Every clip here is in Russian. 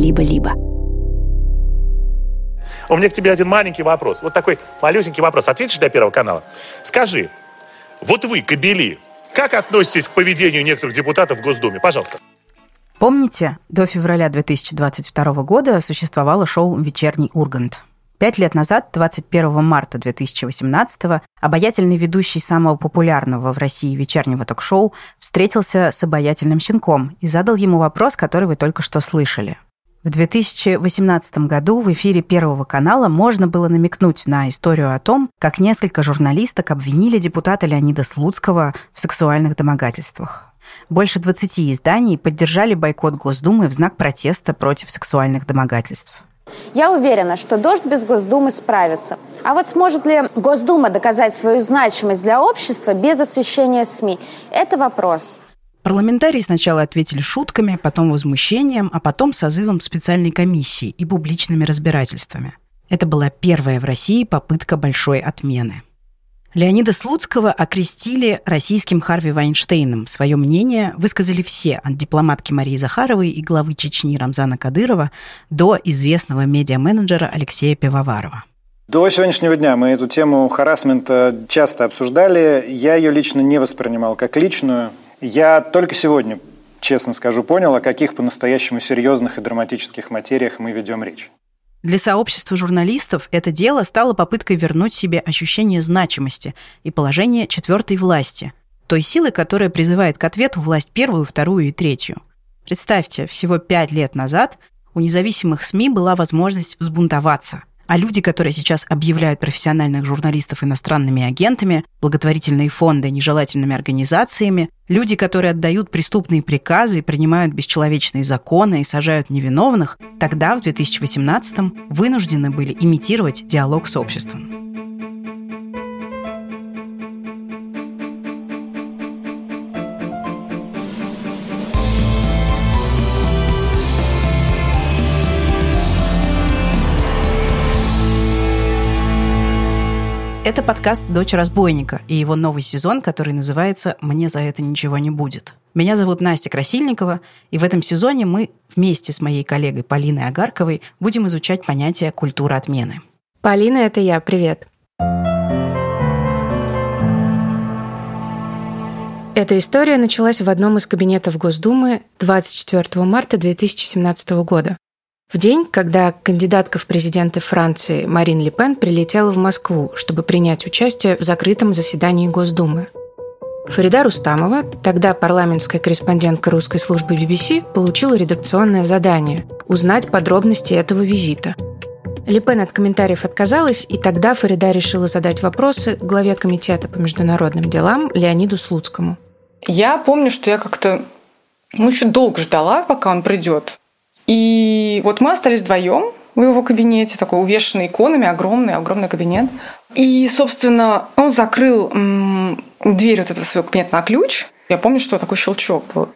либо-либо. У меня к тебе один маленький вопрос. Вот такой малюсенький вопрос. Ответишь для Первого канала? Скажи, вот вы, кобели, как относитесь к поведению некоторых депутатов в Госдуме? Пожалуйста. Помните, до февраля 2022 года существовало шоу «Вечерний Ургант». Пять лет назад, 21 марта 2018 обаятельный ведущий самого популярного в России вечернего ток-шоу встретился с обаятельным щенком и задал ему вопрос, который вы только что слышали – в 2018 году в эфире Первого канала можно было намекнуть на историю о том, как несколько журналисток обвинили депутата Леонида Слуцкого в сексуальных домогательствах. Больше 20 изданий поддержали бойкот Госдумы в знак протеста против сексуальных домогательств. Я уверена, что «Дождь» без Госдумы справится. А вот сможет ли Госдума доказать свою значимость для общества без освещения СМИ? Это вопрос. Парламентарии сначала ответили шутками, потом возмущением, а потом созывом специальной комиссии и публичными разбирательствами. Это была первая в России попытка большой отмены. Леонида Слуцкого окрестили российским Харви Вайнштейном. Свое мнение высказали все, от дипломатки Марии Захаровой и главы Чечни Рамзана Кадырова до известного медиа-менеджера Алексея Пивоварова. До сегодняшнего дня мы эту тему харасмента часто обсуждали. Я ее лично не воспринимал как личную. Я только сегодня, честно скажу, понял, о каких по-настоящему серьезных и драматических материях мы ведем речь. Для сообщества журналистов это дело стало попыткой вернуть себе ощущение значимости и положение четвертой власти, той силы, которая призывает к ответу власть первую, вторую и третью. Представьте, всего пять лет назад у независимых СМИ была возможность взбунтоваться – а люди, которые сейчас объявляют профессиональных журналистов иностранными агентами, благотворительные фонды нежелательными организациями, люди, которые отдают преступные приказы и принимают бесчеловечные законы и сажают невиновных, тогда, в 2018-м, вынуждены были имитировать диалог с обществом. Это подкаст «Дочь разбойника» и его новый сезон, который называется «Мне за это ничего не будет». Меня зовут Настя Красильникова, и в этом сезоне мы вместе с моей коллегой Полиной Агарковой будем изучать понятие культуры отмены. Полина, это я. Привет. Эта история началась в одном из кабинетов Госдумы 24 марта 2017 года. В день, когда кандидатка в президенты Франции Марин Ле Пен прилетела в Москву, чтобы принять участие в закрытом заседании Госдумы. Фарида Рустамова, тогда парламентская корреспондентка русской службы BBC, получила редакционное задание – узнать подробности этого визита. Ле Пен от комментариев отказалась, и тогда Фарида решила задать вопросы главе комитета по международным делам Леониду Слуцкому. Я помню, что я как-то ну, еще долго ждала, пока он придет. И вот мы остались вдвоем в его кабинете, такой увешанный иконами, огромный, огромный кабинет. И, собственно, он закрыл м- дверь вот этого своего кабинета на ключ. Я помню, что такой щелчок был.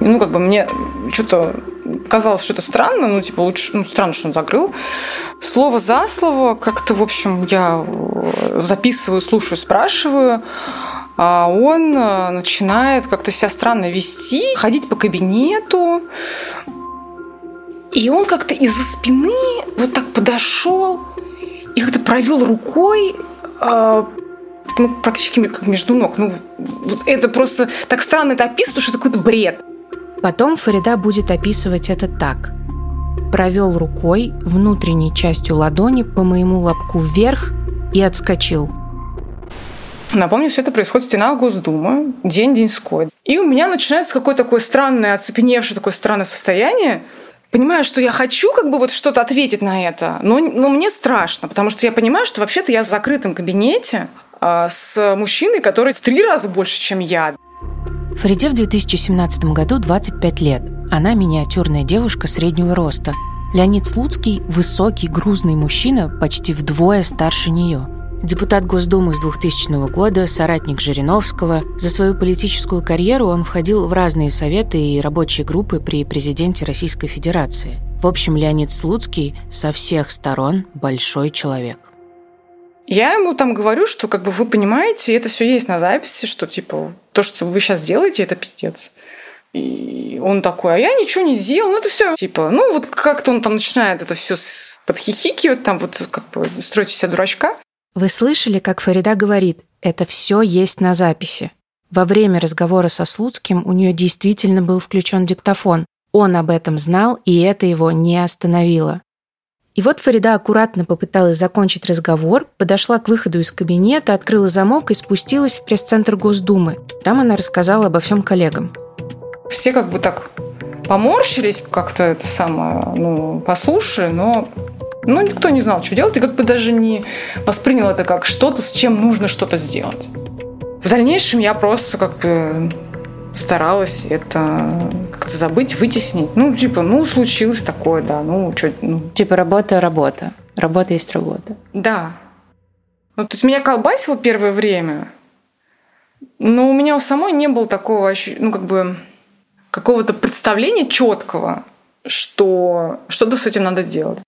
Ну, как бы мне что-то казалось, что это странно, ну, типа, лучше, ну, странно, что он закрыл. Слово за слово, как-то, в общем, я записываю, слушаю, спрашиваю, а он э, начинает как-то себя странно вести, ходить по кабинету, и он как-то из-за спины вот так подошел и как-то провел рукой э, ну, практически как между ног. Ну, это просто так странно это описывать, потому что это какой-то бред. Потом Фарида будет описывать это так. Провел рукой внутренней частью ладони по моему лобку вверх и отскочил. Напомню, все это происходит в стенах Госдумы, день деньской. И у меня начинается какое-то такое странное, оцепеневшее такое странное состояние – понимаю, что я хочу как бы вот что-то ответить на это, но, но мне страшно, потому что я понимаю, что вообще-то я в закрытом кабинете э, с мужчиной, который в три раза больше, чем я. Фариде в 2017 году 25 лет. Она миниатюрная девушка среднего роста. Леонид Слуцкий – высокий, грузный мужчина, почти вдвое старше нее – Депутат Госдумы с 2000 года, соратник Жириновского. За свою политическую карьеру он входил в разные советы и рабочие группы при президенте Российской Федерации. В общем, Леонид Слуцкий со всех сторон большой человек. Я ему там говорю, что как бы вы понимаете, это все есть на записи, что типа то, что вы сейчас делаете, это пиздец. И он такой, а я ничего не делал, ну это все типа, ну вот как-то он там начинает это все подхихикивать, там вот как бы строить себя дурачка. Вы слышали, как Фарида говорит, это все есть на записи. Во время разговора со Слуцким у нее действительно был включен диктофон. Он об этом знал, и это его не остановило. И вот Фарида аккуратно попыталась закончить разговор, подошла к выходу из кабинета, открыла замок и спустилась в пресс-центр Госдумы. Там она рассказала обо всем коллегам. Все как бы так поморщились, как-то это самое, ну, послушали, но ну, никто не знал, что делать, и как бы даже не воспринял это как что-то, с чем нужно что-то сделать. В дальнейшем я просто как бы старалась это как-то забыть, вытеснить. Ну, типа, ну, случилось такое, да, ну, что... Ну. Типа, работа – работа. Работа есть работа. Да. Ну, то есть меня колбасило первое время, но у меня у самой не было такого, ну, как бы, какого-то представления четкого, что что-то с этим надо делать.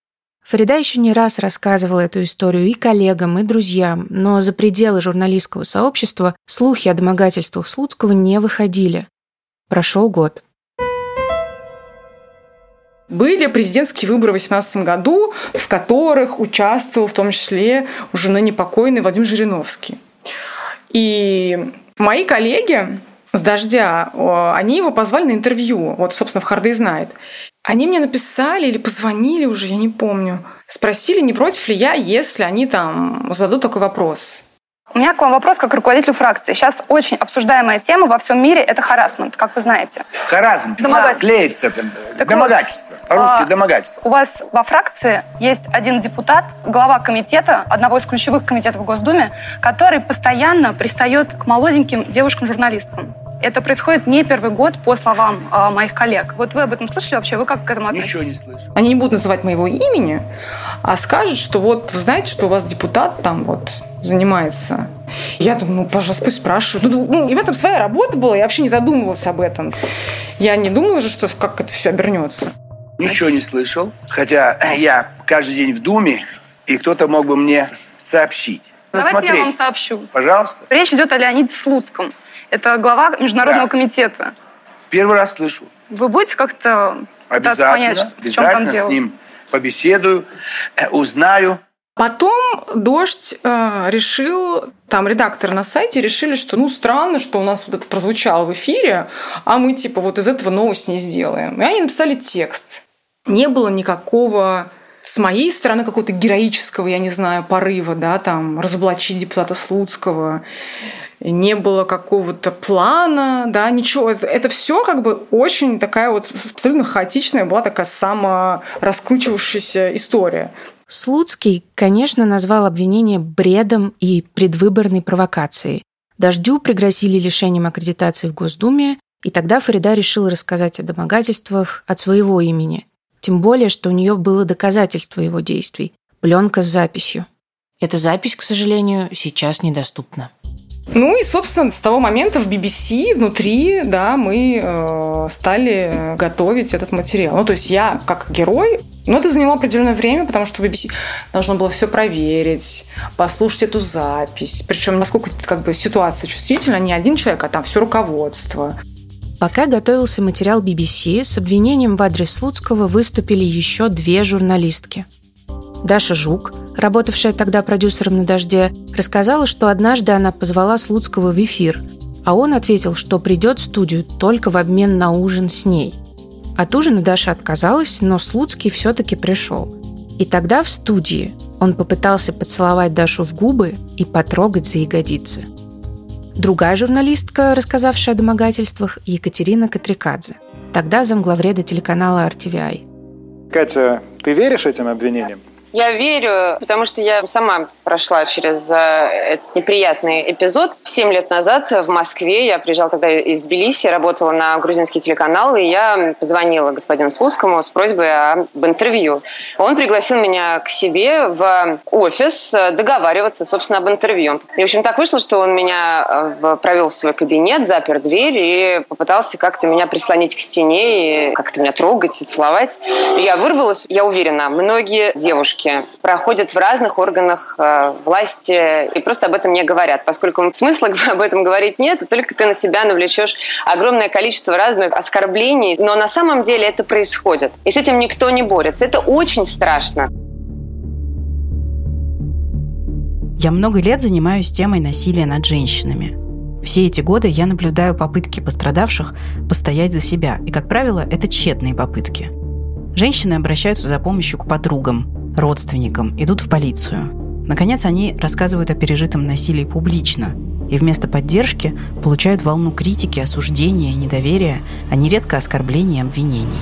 Фарида еще не раз рассказывала эту историю и коллегам, и друзьям, но за пределы журналистского сообщества слухи о домогательствах Слуцкого не выходили. Прошел год. Были президентские выборы в 2018 году, в которых участвовал в том числе уже ныне покойный Владимир Жириновский. И мои коллеги с «Дождя», они его позвали на интервью, вот, собственно, в «Харды знает». Они мне написали или позвонили уже, я не помню. Спросили, не против ли я, если они там зададут такой вопрос. У меня к вам вопрос как руководителю фракции. Сейчас очень обсуждаемая тема во всем мире – это харасмент, как вы знаете. Харасмент. Домогательство. Клеится. Так домогательство. Вот, По-русски а, домогательство. У вас во фракции есть один депутат, глава комитета, одного из ключевых комитетов в Госдуме, который постоянно пристает к молоденьким девушкам-журналисткам. Это происходит не первый год, по словам э, моих коллег. Вот вы об этом слышали вообще? Вы как к этому относитесь? Ничего не слышу. Они не будут называть моего имени, а скажут, что вот вы знаете, что у вас депутат там вот занимается. Я думаю, ну, пожалуйста, пусть спрашивают. Ну, ну, и в этом своя работа была, я вообще не задумывалась об этом. Я не думала же, что как это все обернется. Ничего не слышал. Хотя я каждый день в Думе, и кто-то мог бы мне сообщить. Давайте Смотреть. я вам сообщу. Пожалуйста. Речь идет о Леониде Слуцком. Это глава Международного Да. комитета. Первый раз слышу. Вы будете как-то Обязательно. понять, что- в чем там обязательно дело? с ним побеседую, э, узнаю. Потом «Дождь» э, решил, там редакторы на сайте решили, что ну странно, что у нас вот это прозвучало в эфире, а мы типа вот из этого новость не сделаем. И они написали текст. Не было никакого с моей стороны какого-то героического, я не знаю, порыва, да, там, разоблачить депутата Слуцкого. Не было какого-то плана, да, ничего. Это, это все как бы очень такая вот абсолютно хаотичная была такая самораскручивавшаяся история. Слуцкий, конечно, назвал обвинение бредом и предвыборной провокацией. Дождю пригрозили лишением аккредитации в Госдуме, и тогда Фарида решила рассказать о домогательствах от своего имени. Тем более, что у нее было доказательство его действий – пленка с записью. Эта запись, к сожалению, сейчас недоступна. Ну и, собственно, с того момента в BBC внутри, да, мы э, стали готовить этот материал. Ну, то есть я как герой, но это заняло определенное время, потому что BBC должно было все проверить, послушать эту запись. Причем, насколько как бы ситуация чувствительна, не один человек, а там все руководство. Пока готовился материал BBC, с обвинением в адрес Слуцкого выступили еще две журналистки. Даша Жук, работавшая тогда продюсером на «Дожде», рассказала, что однажды она позвала Слуцкого в эфир, а он ответил, что придет в студию только в обмен на ужин с ней. От ужина Даша отказалась, но Слуцкий все-таки пришел. И тогда в студии он попытался поцеловать Дашу в губы и потрогать за ягодицы. Другая журналистка, рассказавшая о домогательствах, Екатерина Катрикадзе. Тогда замглавреда телеканала RTVI. Катя, ты веришь этим обвинениям? Я верю, потому что я сама прошла через э, этот неприятный эпизод. Семь лет назад в Москве, я приезжала тогда из Тбилиси, работала на грузинский телеканал, и я позвонила господину Слуцкому с просьбой об интервью. Он пригласил меня к себе в офис э, договариваться, собственно, об интервью. И, в общем, так вышло, что он меня э, провел в свой кабинет, запер дверь и попытался как-то меня прислонить к стене и как-то меня трогать и целовать. И я вырвалась, я уверена, многие девушки ошибки проходят в разных органах э, власти и просто об этом не говорят, поскольку смысла об этом говорить нет, только ты на себя навлечешь огромное количество разных оскорблений, но на самом деле это происходит, и с этим никто не борется. Это очень страшно. Я много лет занимаюсь темой насилия над женщинами. Все эти годы я наблюдаю попытки пострадавших постоять за себя, и, как правило, это тщетные попытки. Женщины обращаются за помощью к подругам, родственникам, идут в полицию. Наконец, они рассказывают о пережитом насилии публично, и вместо поддержки получают волну критики, осуждения, недоверия, а нередко оскорблений и обвинений.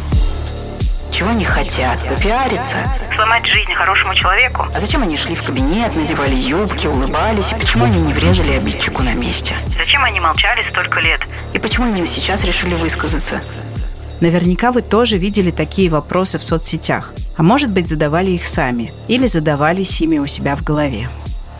Чего они хотят? Попиариться? Сломать жизнь хорошему человеку? А зачем они шли в кабинет, надевали юбки, улыбались? И почему они не врезали обидчику на месте? Зачем они молчали столько лет? И почему они сейчас решили высказаться? Наверняка вы тоже видели такие вопросы в соцсетях. А может быть, задавали их сами. Или задавались ими у себя в голове.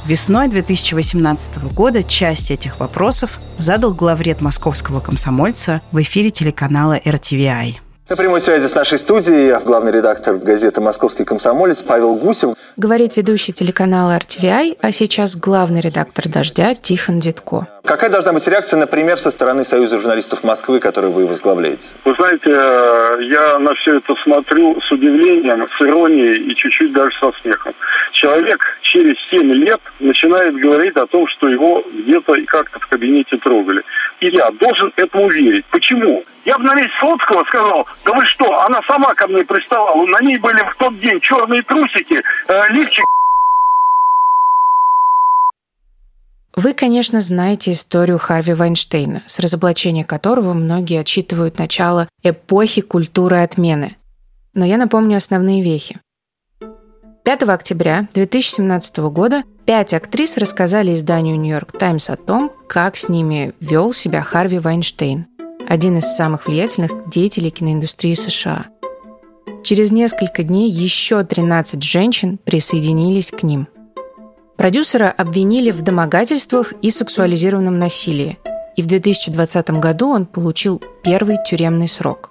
Весной 2018 года часть этих вопросов задал главред московского комсомольца в эфире телеканала RTVI. На прямой связи с нашей студией главный редактор газеты «Московский комсомолец» Павел Гусев. Говорит ведущий телеканала RTVI, а сейчас главный редактор «Дождя» Тихон Дедко. Какая должна быть реакция, например, со стороны Союза журналистов Москвы, который вы возглавляете? Вы знаете, э, я на все это смотрю с удивлением, с иронией и чуть-чуть даже со смехом. Человек через 7 лет начинает говорить о том, что его где-то и как-то в кабинете трогали. И я должен этому верить. Почему? Я бы на месте Слуцкого сказал, да вы что, она сама ко мне приставала, на ней были в тот день черные трусики, э, лифчик Вы, конечно, знаете историю Харви Вайнштейна, с разоблачения которого многие отчитывают начало эпохи культуры отмены. Но я напомню основные вехи. 5 октября 2017 года пять актрис рассказали изданию York Times о том, как с ними вел себя Харви Вайнштейн, один из самых влиятельных деятелей киноиндустрии США. Через несколько дней еще 13 женщин присоединились к ним – Продюсера обвинили в домогательствах и сексуализированном насилии, и в 2020 году он получил первый тюремный срок.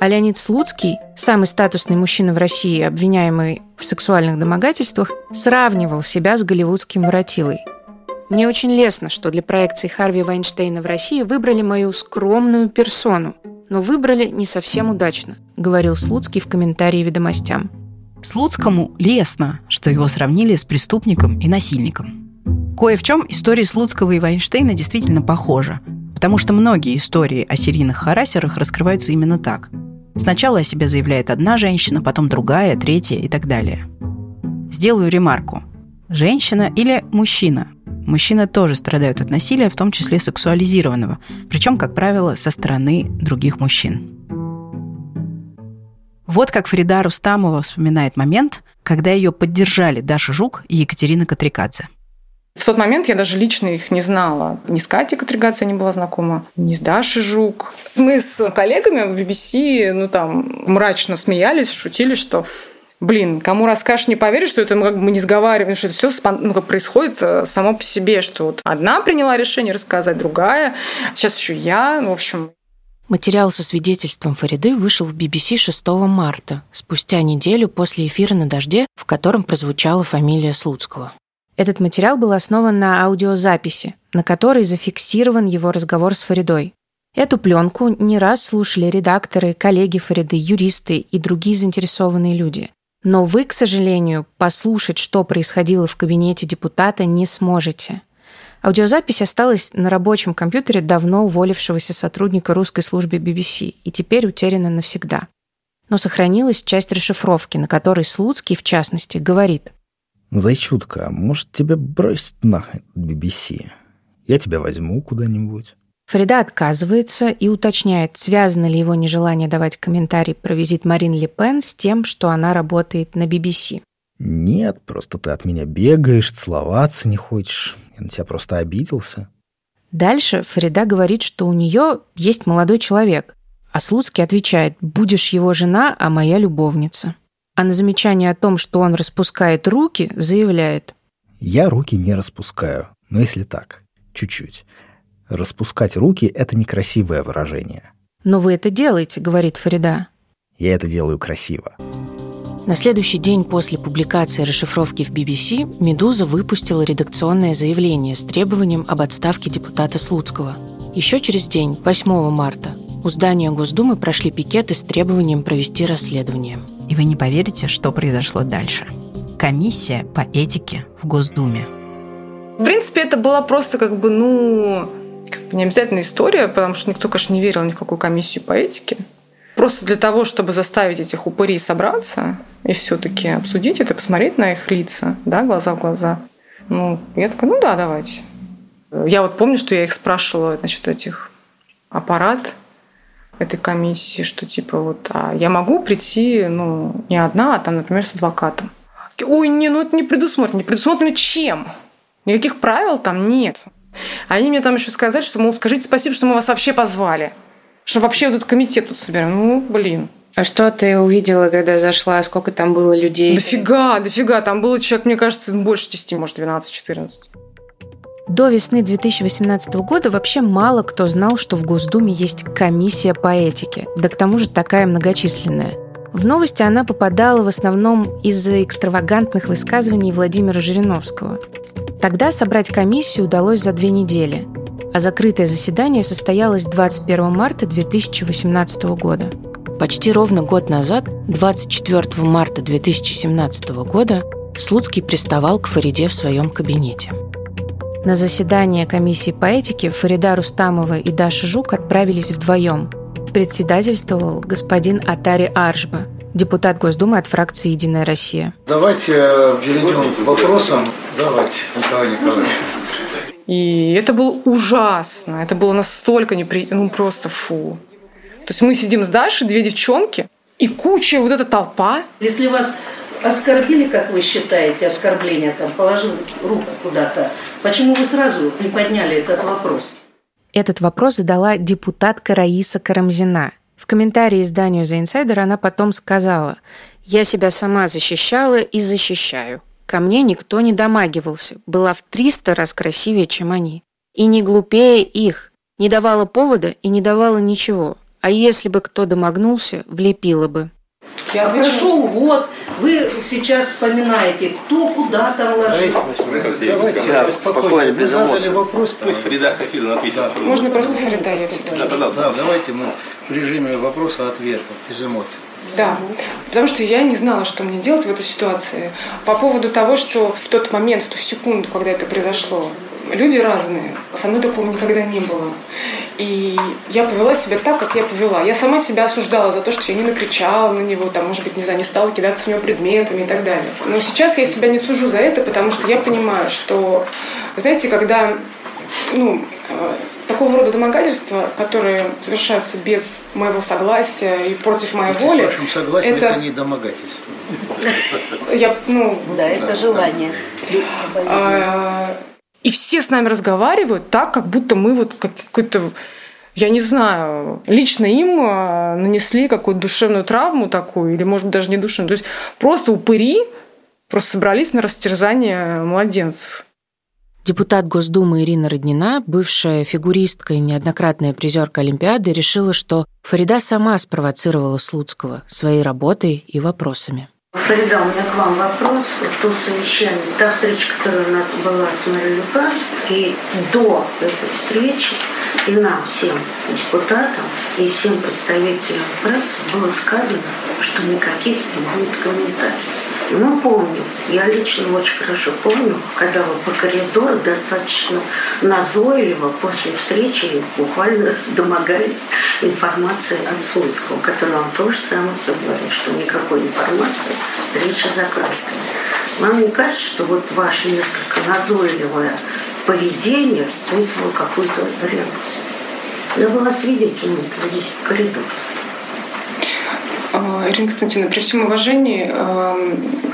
А Леонид Слуцкий, самый статусный мужчина в России, обвиняемый в сексуальных домогательствах, сравнивал себя с голливудским воротилой. Мне очень лестно, что для проекции Харви Вайнштейна в России выбрали мою скромную персону, но выбрали не совсем удачно, говорил Слуцкий в комментарии «Ведомостям». Слуцкому лестно, что его сравнили с преступником и насильником. Кое в чем истории Слуцкого и Вайнштейна действительно похожи, потому что многие истории о серийных харасерах раскрываются именно так. Сначала о себе заявляет одна женщина, потом другая, третья и так далее. Сделаю ремарку. Женщина или мужчина? Мужчины тоже страдают от насилия, в том числе сексуализированного, причем, как правило, со стороны других мужчин. Вот как Фрида Рустамова вспоминает момент, когда ее поддержали Даша Жук и Екатерина Катрикадзе. В тот момент я даже лично их не знала. Ни с Катей Катригадзе не была знакома, ни с Дашей Жук. Мы с коллегами в BBC ну, там, мрачно смеялись, шутили, что блин, кому расскажешь, не поверишь, что это мы как бы не сговариваем, что это все ну, как происходит э, само по себе, что вот одна приняла решение рассказать, другая, сейчас еще я, ну, в общем. Материал со свидетельством Фариды вышел в BBC 6 марта, спустя неделю после эфира «На дожде», в котором прозвучала фамилия Слуцкого. Этот материал был основан на аудиозаписи, на которой зафиксирован его разговор с Фаридой. Эту пленку не раз слушали редакторы, коллеги Фариды, юристы и другие заинтересованные люди. Но вы, к сожалению, послушать, что происходило в кабинете депутата, не сможете – Аудиозапись осталась на рабочем компьютере давно уволившегося сотрудника русской службы BBC и теперь утеряна навсегда. Но сохранилась часть расшифровки, на которой Слуцкий, в частности, говорит. «Зайчутка, а может, тебя бросить на BBC? Я тебя возьму куда-нибудь». Фарида отказывается и уточняет, связано ли его нежелание давать комментарий про визит Марин Ле Пен с тем, что она работает на BBC. «Нет, просто ты от меня бегаешь, целоваться не хочешь. Я на тебя просто обиделся». Дальше Фарида говорит, что у нее есть молодой человек, а Слуцкий отвечает «будешь его жена, а моя любовница». А на замечание о том, что он распускает руки, заявляет «Я руки не распускаю, но если так, чуть-чуть. Распускать руки – это некрасивое выражение». «Но вы это делаете», – говорит Фарида. «Я это делаю красиво». На следующий день после публикации расшифровки в BBC «Медуза» выпустила редакционное заявление с требованием об отставке депутата Слуцкого. Еще через день, 8 марта, у здания Госдумы прошли пикеты с требованием провести расследование. И вы не поверите, что произошло дальше. Комиссия по этике в Госдуме. В принципе, это была просто как бы, ну, не обязательно история, потому что никто, конечно, не верил ни в какую комиссию по этике. Просто для того, чтобы заставить этих упырей собраться и все-таки обсудить это, посмотреть на их лица, да, глаза в глаза. Ну, я такая, ну да, давайте. Я вот помню, что я их спрашивала, значит, этих аппарат этой комиссии, что типа вот, а я могу прийти, ну, не одна, а там, например, с адвокатом. Ой, не, ну это не предусмотрено. Не предусмотрено чем? Никаких правил там нет. Они мне там еще сказали, что, мол, скажите спасибо, что мы вас вообще позвали. Что вообще этот комитет тут собираем. Ну, блин. А что ты увидела, когда зашла? Сколько там было людей? Дофига, дофига. Там было человек, мне кажется, больше 10, может, 12-14. До весны 2018 года вообще мало кто знал, что в Госдуме есть комиссия по этике, да к тому же такая многочисленная. В новости она попадала в основном из-за экстравагантных высказываний Владимира Жириновского. Тогда собрать комиссию удалось за две недели, а закрытое заседание состоялось 21 марта 2018 года. Почти ровно год назад, 24 марта 2017 года, Слуцкий приставал к Фариде в своем кабинете. На заседание комиссии по этике Фарида Рустамова и Даша Жук отправились вдвоем. Председательствовал господин Атари Аржба, депутат Госдумы от фракции «Единая Россия». Давайте э, перейдем к вопросам. Давайте, Николай Николаевич. И это было ужасно. Это было настолько неприятно. Ну, просто фу. То есть мы сидим с Дашей, две девчонки, и куча вот эта толпа. Если вас оскорбили, как вы считаете, оскорбление, там, положил руку куда-то, почему вы сразу не подняли этот вопрос? Этот вопрос задала депутатка Раиса Карамзина. В комментарии изданию «The Insider» она потом сказала «Я себя сама защищала и защищаю. Ко мне никто не домагивался, была в 300 раз красивее, чем они. И не глупее их, не давала повода и не давала ничего. А если бы кто домогнулся, влепила бы». Я прошел год, вы сейчас вспоминаете, кто куда там ложится. Давайте, спокойно, без эмоций. вопрос, пусть Фарида Хафизовна ответит. Да. Можно просто Фарида, я да, да, давайте мы в режиме вопроса-ответа, без эмоций. Да, потому что я не знала, что мне делать в этой ситуации. По поводу того, что в тот момент, в ту секунду, когда это произошло, люди разные. Со мной такого никогда не было. И я повела себя так, как я повела. Я сама себя осуждала за то, что я не накричала на него, там, может быть, не знаю, не стала кидаться в него предметами и так далее. Но сейчас я себя не сужу за это, потому что я понимаю, что, знаете, когда ну, э, такого рода домогательства, которые совершаются без моего согласия и против моей Если воли. С вашим согласием это, это не домогательство. Я, ну, да, это желание. А, и все с нами разговаривают так, как будто мы вот какой-то я не знаю, лично им а, нанесли какую-то душевную травму такую, или, может быть, даже не душевную. То есть просто упыри просто собрались на растерзание младенцев. Депутат Госдумы Ирина Роднина, бывшая фигуристка и неоднократная призерка Олимпиады, решила, что Фарида сама спровоцировала Слуцкого своей работой и вопросами. Фарида, у меня к вам вопрос. То совещание, та встреча, которая у нас была с Марией Люпен, и до этой встречи и нам, всем депутатам и всем представителям прессы было сказано, что никаких не будет комментариев. Ну, помню, я лично очень хорошо помню, когда вы по коридору достаточно назойливо после встречи буквально домогались информации от Слуцкого, который вам тоже самое все говорит, что никакой информации, встреча закрыта. Вам не кажется, что вот ваше несколько назойливое поведение вызвало какую-то реакцию? Я была свидетелем здесь в коридоре. А, Ирина Константиновна, при всем уважении, эм,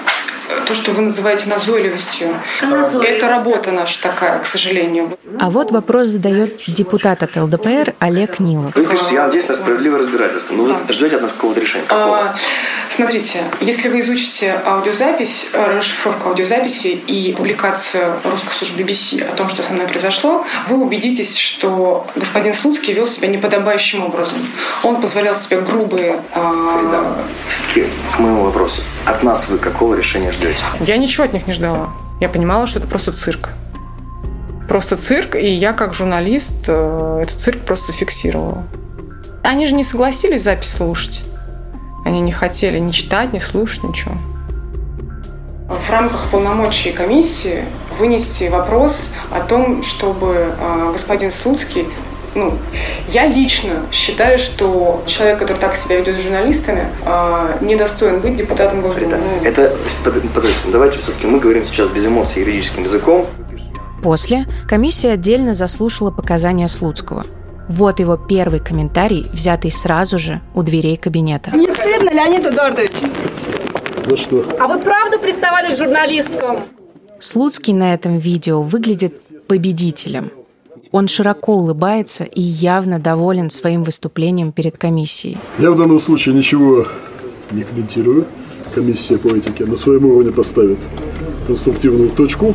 то, что вы называете назойливостью, это работа наша такая, к сожалению. А вот вопрос задает депутат от ЛДПР Олег Нилов. Вы пишете, я надеюсь на справедливое разбирательство. Но да. вы ждете от нас какого-то решения? Какого? А, смотрите, если вы изучите аудиозапись, расшифровку аудиозаписи и публикацию русской службы BBC о том, что со мной произошло, вы убедитесь, что господин Слуцкий вел себя неподобающим образом. Он позволял себе грубые... А, все-таки к моему вопросу. От нас вы какого решения ждете? Я ничего от них не ждала. Я понимала, что это просто цирк. Просто цирк, и я как журналист э, этот цирк просто фиксировала. Они же не согласились запись слушать. Они не хотели ни читать, ни слушать, ничего. В рамках полномочий комиссии вынести вопрос о том, чтобы э, господин Слуцкий ну, я лично считаю, что человек, который так себя ведет с журналистами, э, недостоин быть депутатом Госдумы. Это, подождите, давайте все-таки мы говорим сейчас без эмоций юридическим языком. После комиссия отдельно заслушала показания Слуцкого. Вот его первый комментарий, взятый сразу же у дверей кабинета. Не стыдно, Леонид Эдуардович? За что? А вы правда приставали к журналисткам? Слуцкий на этом видео выглядит победителем. Он широко улыбается и явно доволен своим выступлением перед комиссией. Я в данном случае ничего не комментирую. Комиссия по этике на своем уровне поставит конструктивную точку.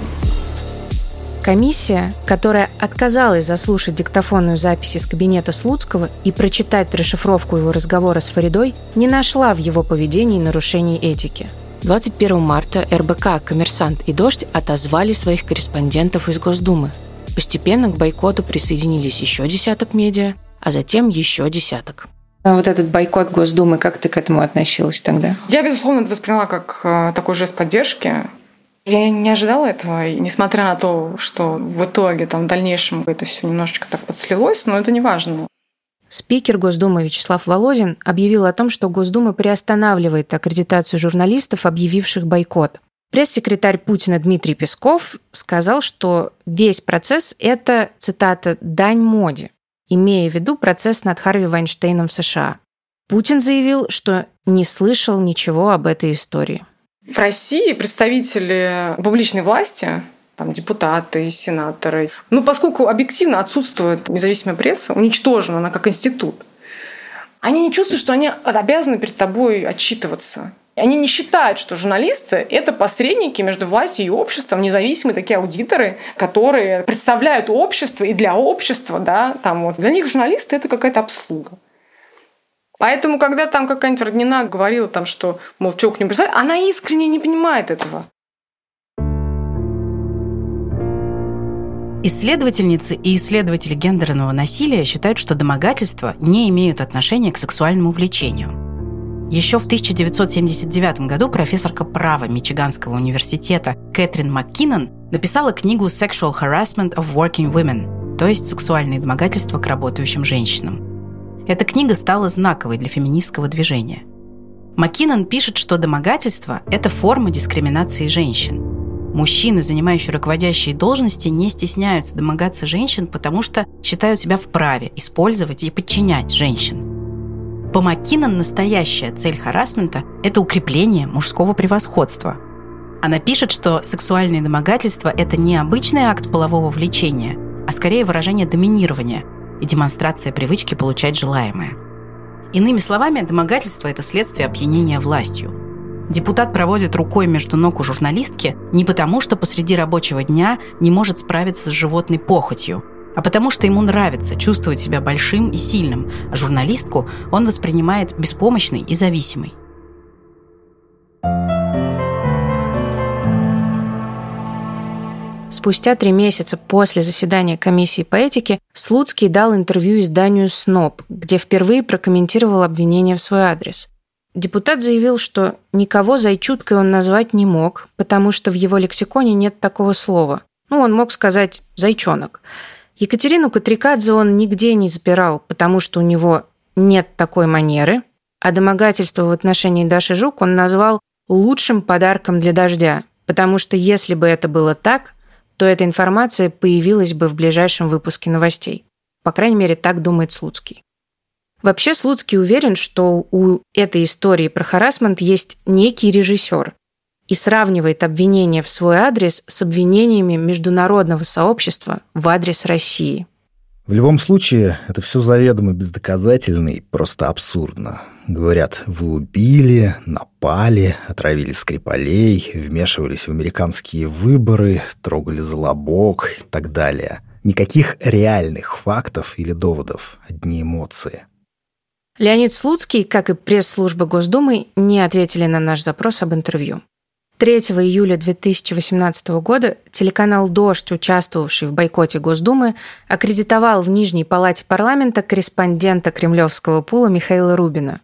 Комиссия, которая отказалась заслушать диктофонную запись из кабинета Слуцкого и прочитать расшифровку его разговора с Фаридой, не нашла в его поведении нарушений этики. 21 марта РБК, «Коммерсант» и «Дождь» отозвали своих корреспондентов из Госдумы. Постепенно к бойкоту присоединились еще десяток медиа, а затем еще десяток. А вот этот бойкот Госдумы, как ты к этому относилась тогда? Я, безусловно, это восприняла как э, такой жест поддержки. Я не ожидала этого, и несмотря на то, что в итоге, там, в дальнейшем это все немножечко так подслилось, но это не важно. Спикер Госдумы Вячеслав Володин объявил о том, что Госдума приостанавливает аккредитацию журналистов, объявивших бойкот. Пресс-секретарь Путина Дмитрий Песков сказал, что весь процесс – это, цитата, «дань моде», имея в виду процесс над Харви Вайнштейном в США. Путин заявил, что не слышал ничего об этой истории. В России представители публичной власти, там, депутаты, сенаторы, ну, поскольку объективно отсутствует независимая пресса, уничтожена она как институт, они не чувствуют, что они обязаны перед тобой отчитываться. Они не считают, что журналисты – это посредники между властью и обществом, независимые такие аудиторы, которые представляют общество и для общества. Да, там вот. Для них журналисты – это какая-то обслуга. Поэтому, когда там какая-нибудь Роднина говорила, там, что, мол, чего к ним представить, она искренне не понимает этого. Исследовательницы и исследователи гендерного насилия считают, что домогательства не имеют отношения к сексуальному влечению. Еще в 1979 году профессорка права Мичиганского университета Кэтрин МакКиннон написала книгу «Sexual Harassment of Working Women», то есть «Сексуальные домогательства к работающим женщинам». Эта книга стала знаковой для феминистского движения. Маккинон пишет, что домогательство – это форма дискриминации женщин. Мужчины, занимающие руководящие должности, не стесняются домогаться женщин, потому что считают себя вправе использовать и подчинять женщин. По Маккинон настоящая цель харасмента – это укрепление мужского превосходства. Она пишет, что сексуальные домогательства – это не обычный акт полового влечения, а скорее выражение доминирования – и демонстрация привычки получать желаемое. Иными словами, домогательство – это следствие опьянения властью. Депутат проводит рукой между ног у журналистки не потому, что посреди рабочего дня не может справиться с животной похотью, а потому что ему нравится чувствовать себя большим и сильным, а журналистку он воспринимает беспомощной и зависимой. Спустя три месяца после заседания комиссии по этике Слуцкий дал интервью изданию «СНОП», где впервые прокомментировал обвинения в свой адрес. Депутат заявил, что никого зайчуткой он назвать не мог, потому что в его лексиконе нет такого слова. Ну, он мог сказать «зайчонок». Екатерину Катрикадзе он нигде не запирал, потому что у него нет такой манеры, а домогательство в отношении Даши Жук он назвал лучшим подарком для дождя, потому что если бы это было так, то эта информация появилась бы в ближайшем выпуске новостей. По крайней мере, так думает Слуцкий. Вообще Слуцкий уверен, что у этой истории про харасмент есть некий режиссер и сравнивает обвинения в свой адрес с обвинениями международного сообщества в адрес России. В любом случае, это все заведомо бездоказательно и просто абсурдно. Говорят, вы убили, напали, отравили Скрипалей, вмешивались в американские выборы, трогали за лобок и так далее. Никаких реальных фактов или доводов, одни эмоции. Леонид Слуцкий, как и пресс-служба Госдумы, не ответили на наш запрос об интервью. 3 июля 2018 года телеканал «Дождь», участвовавший в бойкоте Госдумы, аккредитовал в Нижней палате парламента корреспондента кремлевского пула Михаила Рубина.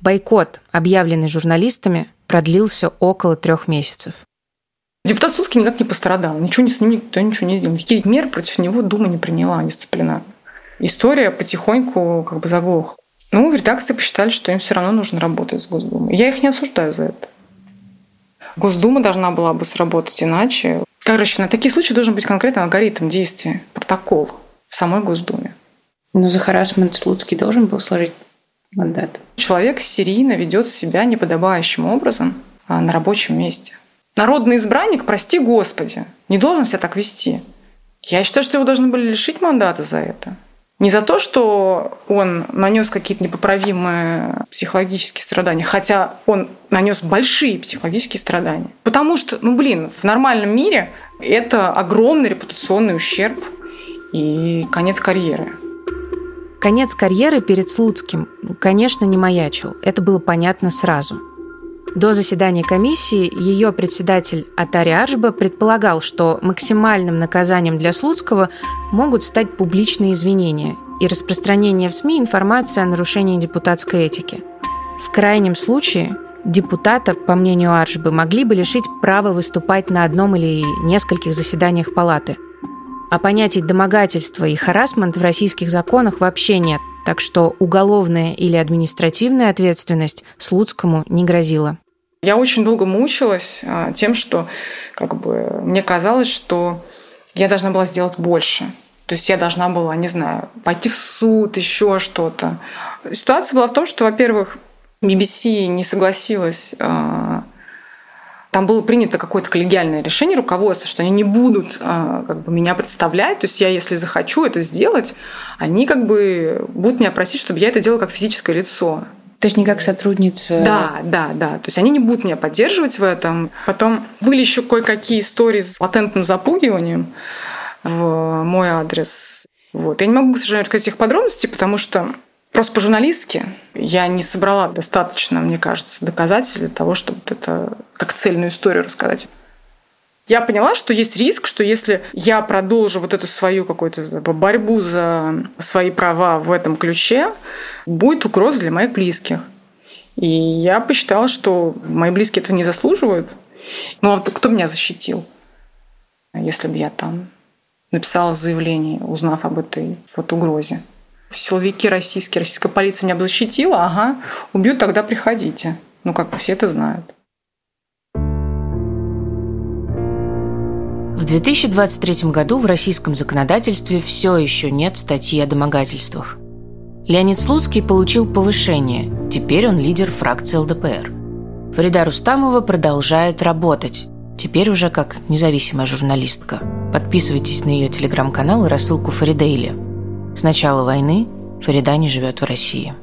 Бойкот, объявленный журналистами, продлился около трех месяцев. Депутат Слуцкий никак не пострадал. Ничего с ним никто ничего не сделал. Никаких мер против него Дума не приняла дисциплинарно. История потихоньку как бы заглохла. Ну, в редакции посчитали, что им все равно нужно работать с Госдумой. Я их не осуждаю за это. Госдума должна была бы сработать иначе. Короче, на такие случаи должен быть конкретный алгоритм действия, протокол в самой Госдуме. Но за харасмент Слуцкий должен был сложить мандат. Человек серийно ведет себя неподобающим образом а, на рабочем месте. Народный избранник, прости господи, не должен себя так вести. Я считаю, что его должны были лишить мандата за это. Не за то, что он нанес какие-то непоправимые психологические страдания, хотя он нанес большие психологические страдания. Потому что, ну блин, в нормальном мире это огромный репутационный ущерб и конец карьеры. Конец карьеры перед Слуцким, конечно, не маячил. Это было понятно сразу – до заседания комиссии ее председатель Атари Аржба предполагал, что максимальным наказанием для Слуцкого могут стать публичные извинения и распространение в СМИ информации о нарушении депутатской этики. В крайнем случае депутата, по мнению Аржбы, могли бы лишить права выступать на одном или нескольких заседаниях палаты. А понятий домогательства и харасмент в российских законах вообще нет, так что уголовная или административная ответственность Слуцкому не грозила. Я очень долго мучилась а, тем, что как бы, мне казалось, что я должна была сделать больше. То есть я должна была, не знаю, пойти в суд, еще что-то. Ситуация была в том, что, во-первых, BBC не согласилась а, там было принято какое-то коллегиальное решение руководства, что они не будут а, как бы, меня представлять. То есть я, если захочу это сделать, они как бы будут меня просить, чтобы я это делала как физическое лицо. То есть не как сотрудница? Да, да, да. То есть они не будут меня поддерживать в этом. Потом были еще кое-какие истории с латентным запугиванием в мой адрес. Вот. Я не могу, к сожалению, рассказать их подробностей, потому что просто по-журналистски я не собрала достаточно, мне кажется, доказательств для того, чтобы это как цельную историю рассказать. Я поняла, что есть риск, что если я продолжу вот эту свою какую-то борьбу за свои права в этом ключе, будет угроза для моих близких. И я посчитала, что мои близкие этого не заслуживают. Ну а кто меня защитил, если бы я там написала заявление, узнав об этой вот угрозе? Силовики российские, российская полиция меня защитила, ага, убьют, тогда приходите. Ну, как бы все это знают. В 2023 году в российском законодательстве все еще нет статьи о домогательствах. Леонид Слуцкий получил повышение. Теперь он лидер фракции ЛДПР. Фарида Рустамова продолжает работать. Теперь уже как независимая журналистка. Подписывайтесь на ее телеграм-канал и рассылку Фаридейли. С начала войны Фарида не живет в России.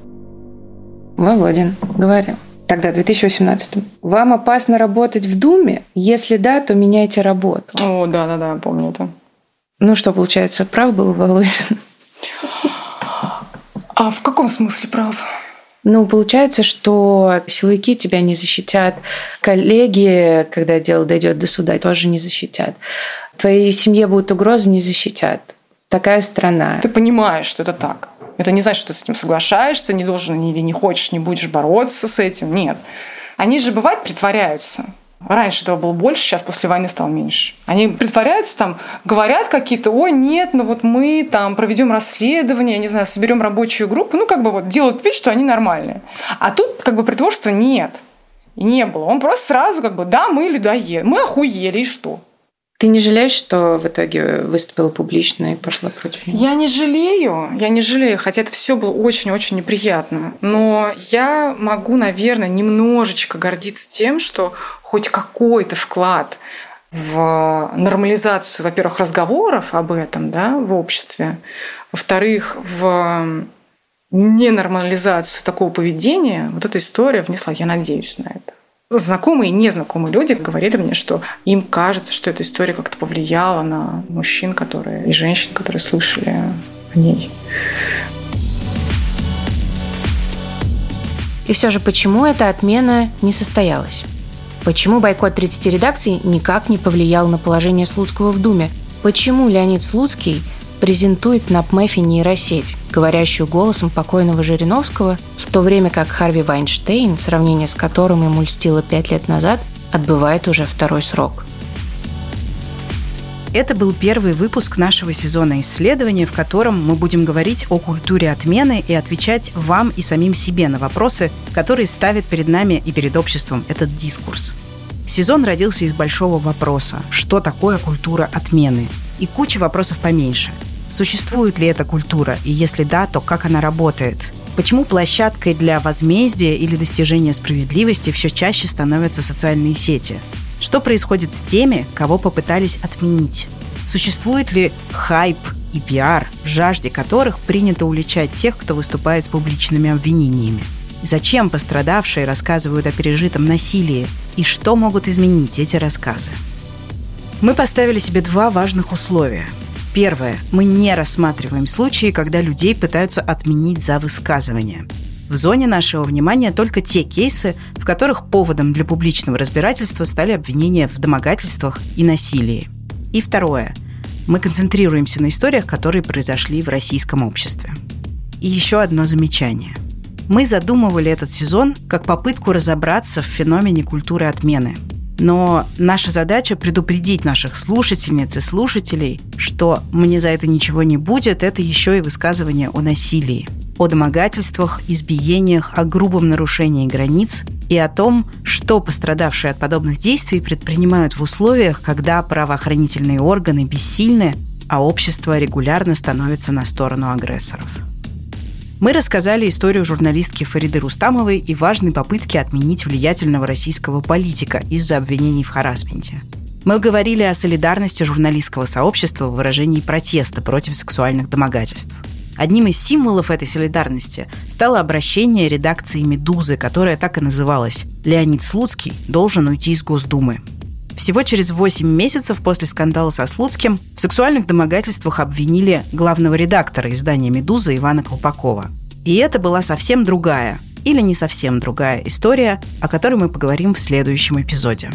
Володин говорил. Тогда, в 2018 Вам опасно работать в Думе? Если да, то меняйте работу. О, да-да-да, помню это. Ну что, получается, прав был Володин? А в каком смысле прав? Ну, получается, что силовики тебя не защитят, коллеги, когда дело дойдет до суда, тоже не защитят. Твоей семье будут угрозы, не защитят. Такая страна. Ты понимаешь, что это так. Это не значит, что ты с этим соглашаешься, не должен или не хочешь, не будешь бороться с этим. Нет. Они же, бывает, притворяются. Раньше этого было больше, сейчас после войны стало меньше. Они притворяются, там, говорят какие-то, ой, нет, ну вот мы там проведем расследование, не знаю, соберем рабочую группу, ну как бы вот делают вид, что они нормальные. А тут как бы притворства нет. Не было. Он просто сразу как бы, да, мы людоед, мы охуели, и что? Ты не жалеешь, что в итоге выступила публично и пошла против него? Я не жалею, я не жалею, хотя это все было очень-очень неприятно. Но я могу, наверное, немножечко гордиться тем, что хоть какой-то вклад в нормализацию, во-первых, разговоров об этом да, в обществе, во-вторых, в ненормализацию такого поведения, вот эта история внесла, я надеюсь на это знакомые и незнакомые люди говорили мне, что им кажется, что эта история как-то повлияла на мужчин, которые и женщин, которые слышали о ней. И все же, почему эта отмена не состоялась? Почему бойкот 30 редакций никак не повлиял на положение Слуцкого в Думе? Почему Леонид Слуцкий презентует на ПМЭФе нейросеть, говорящую голосом покойного Жириновского, в то время как Харви Вайнштейн, сравнение с которым ему льстило пять лет назад, отбывает уже второй срок. Это был первый выпуск нашего сезона исследования, в котором мы будем говорить о культуре отмены и отвечать вам и самим себе на вопросы, которые ставит перед нами и перед обществом этот дискурс. Сезон родился из большого вопроса – что такое культура отмены? И куча вопросов поменьше. Существует ли эта культура? И если да, то как она работает? Почему площадкой для возмездия или достижения справедливости все чаще становятся социальные сети? Что происходит с теми, кого попытались отменить? Существует ли хайп и пиар, в жажде которых принято уличать тех, кто выступает с публичными обвинениями? Зачем пострадавшие рассказывают о пережитом насилии? И что могут изменить эти рассказы? Мы поставили себе два важных условия. Первое. Мы не рассматриваем случаи, когда людей пытаются отменить за высказывание – в зоне нашего внимания только те кейсы, в которых поводом для публичного разбирательства стали обвинения в домогательствах и насилии. И второе. Мы концентрируемся на историях, которые произошли в российском обществе. И еще одно замечание. Мы задумывали этот сезон как попытку разобраться в феномене культуры отмены. Но наша задача предупредить наших слушательниц и слушателей, что «мне за это ничего не будет» — это еще и высказывание о насилии – о домогательствах, избиениях, о грубом нарушении границ и о том, что пострадавшие от подобных действий предпринимают в условиях, когда правоохранительные органы бессильны, а общество регулярно становится на сторону агрессоров. Мы рассказали историю журналистки Фариды Рустамовой и важной попытки отменить влиятельного российского политика из-за обвинений в харасменте. Мы говорили о солидарности журналистского сообщества в выражении протеста против сексуальных домогательств – Одним из символов этой солидарности стало обращение редакции «Медузы», которая так и называлась «Леонид Слуцкий должен уйти из Госдумы». Всего через 8 месяцев после скандала со Слуцким в сексуальных домогательствах обвинили главного редактора издания «Медуза» Ивана Колпакова. И это была совсем другая, или не совсем другая история, о которой мы поговорим в следующем эпизоде.